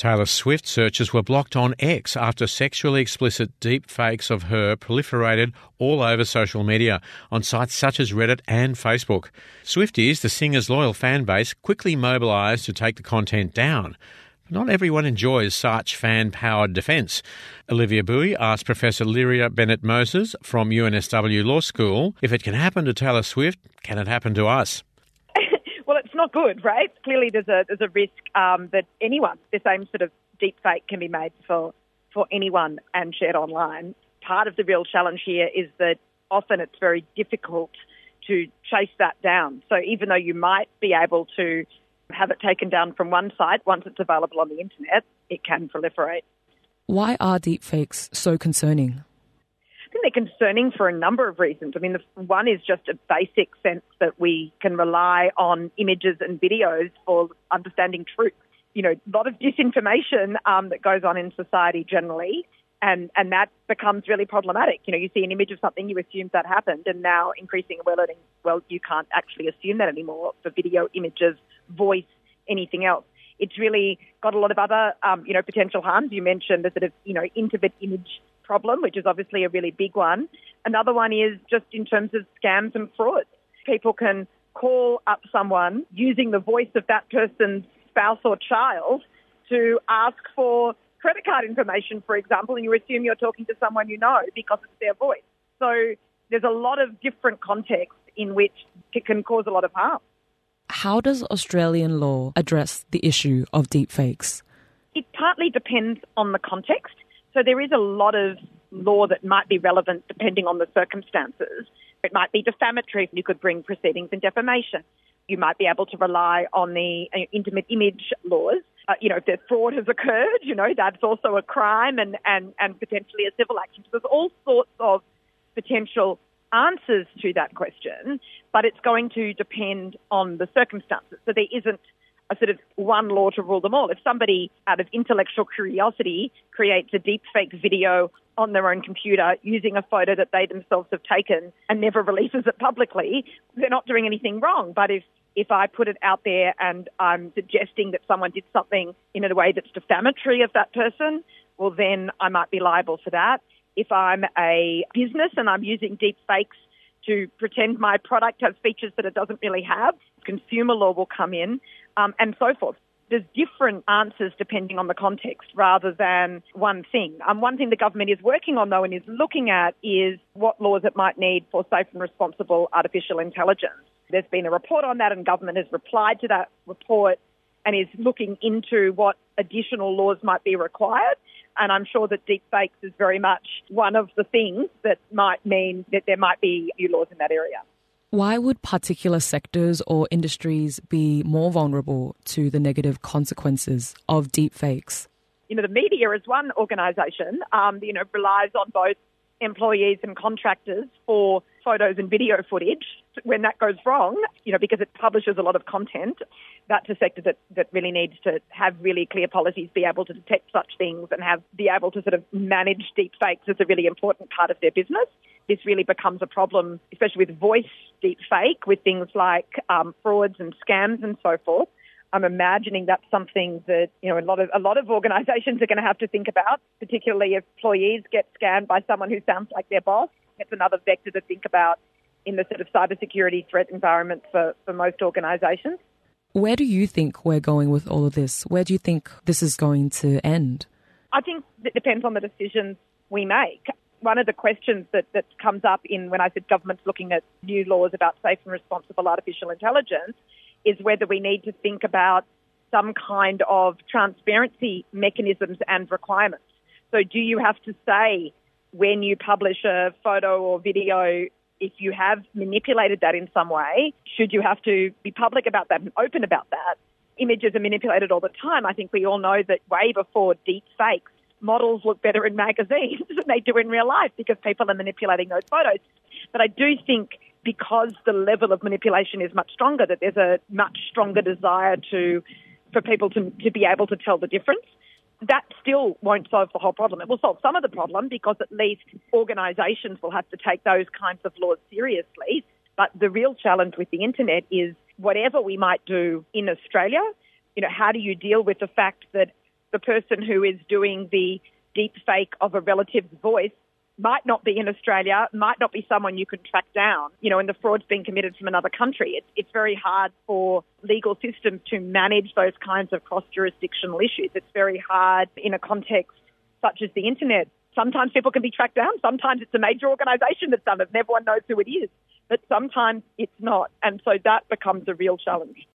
Taylor Swift searches were blocked on X after sexually explicit deep fakes of her proliferated all over social media on sites such as Reddit and Facebook. Swifties, the singer's loyal fan base, quickly mobilised to take the content down. But not everyone enjoys such fan powered defence. Olivia Buoy asked Professor Lyria Bennett Moses from UNSW Law School if it can happen to Taylor Swift, can it happen to us? Not good, right? Clearly, there's a there's a risk um, that anyone, the same sort of deep fake can be made for for anyone and shared online. Part of the real challenge here is that often it's very difficult to chase that down. So even though you might be able to have it taken down from one site, once it's available on the internet, it can proliferate. Why are deepfakes so concerning? I think they're concerning for a number of reasons. I mean, the one is just a basic sense that we can rely on images and videos for understanding truth. You know, a lot of disinformation um, that goes on in society generally, and and that becomes really problematic. You know, you see an image of something, you assume that happened, and now increasingly we're learning, well, you can't actually assume that anymore for video, images, voice, anything else. It's really got a lot of other, um, you know, potential harms. You mentioned the sort of, you know, intimate image problem, which is obviously a really big one. Another one is just in terms of scams and frauds. People can call up someone using the voice of that person's spouse or child to ask for credit card information, for example, and you assume you're talking to someone you know because it's their voice. So there's a lot of different contexts in which it can cause a lot of harm. How does Australian law address the issue of deepfakes? It partly depends on the context. So there is a lot of law that might be relevant depending on the circumstances. It might be defamatory. If you could bring proceedings in defamation. You might be able to rely on the uh, intimate image laws. Uh, you know, if fraud has occurred, you know, that's also a crime and, and, and potentially a civil action. So there's all sorts of potential answers to that question, but it's going to depend on the circumstances. So there isn't a sort of one law to rule them all. If somebody, out of intellectual curiosity, creates a deep fake video on their own computer using a photo that they themselves have taken and never releases it publicly, they're not doing anything wrong. But if if I put it out there and I'm suggesting that someone did something in a way that's defamatory of that person, well, then I might be liable for that. If I'm a business and I'm using deep fakes to pretend my product has features that it doesn't really have, consumer law will come in um, and so forth. There's different answers depending on the context rather than one thing. Um, one thing the government is working on, though, and is looking at is what laws it might need for safe and responsible artificial intelligence. There's been a report on that, and government has replied to that report and is looking into what additional laws might be required. And I'm sure that deepfakes is very much one of the things that might mean that there might be new laws in that area. Why would particular sectors or industries be more vulnerable to the negative consequences of deepfakes? You know, the media is one organisation, um, you know, relies on both employees and contractors for photos and video footage. When that goes wrong, you know, because it publishes a lot of content, that's a sector that, that really needs to have really clear policies, be able to detect such things and have be able to sort of manage deep fakes as a really important part of their business. This really becomes a problem, especially with voice deep fake, with things like um, frauds and scams and so forth. I'm imagining that's something that you know a lot of a lot of organisations are going to have to think about, particularly if employees get scanned by someone who sounds like their boss. It's another vector to think about in the sort of cybersecurity threat environment for, for most organisations. Where do you think we're going with all of this? Where do you think this is going to end? I think it depends on the decisions we make. One of the questions that, that comes up in when I said government's looking at new laws about safe and responsible artificial intelligence is whether we need to think about some kind of transparency mechanisms and requirements. So do you have to say when you publish a photo or video if you have manipulated that in some way, should you have to be public about that and open about that? Images are manipulated all the time. I think we all know that way before deep fakes, models look better in magazines than they do in real life because people are manipulating those photos. But I do think because the level of manipulation is much stronger, that there's a much stronger desire to for people to, to be able to tell the difference that still won't solve the whole problem. It will solve some of the problem because at least organisations will have to take those kinds of laws seriously. But the real challenge with the internet is whatever we might do in Australia, you know, how do you deal with the fact that the person who is doing the deep fake of a relative's voice might not be in Australia, might not be someone you can track down, you know, and the fraud's been committed from another country. It's, it's very hard for legal systems to manage those kinds of cross jurisdictional issues. It's very hard in a context such as the internet. Sometimes people can be tracked down. Sometimes it's a major organisation that's done it and everyone knows who it is. But sometimes it's not. And so that becomes a real challenge.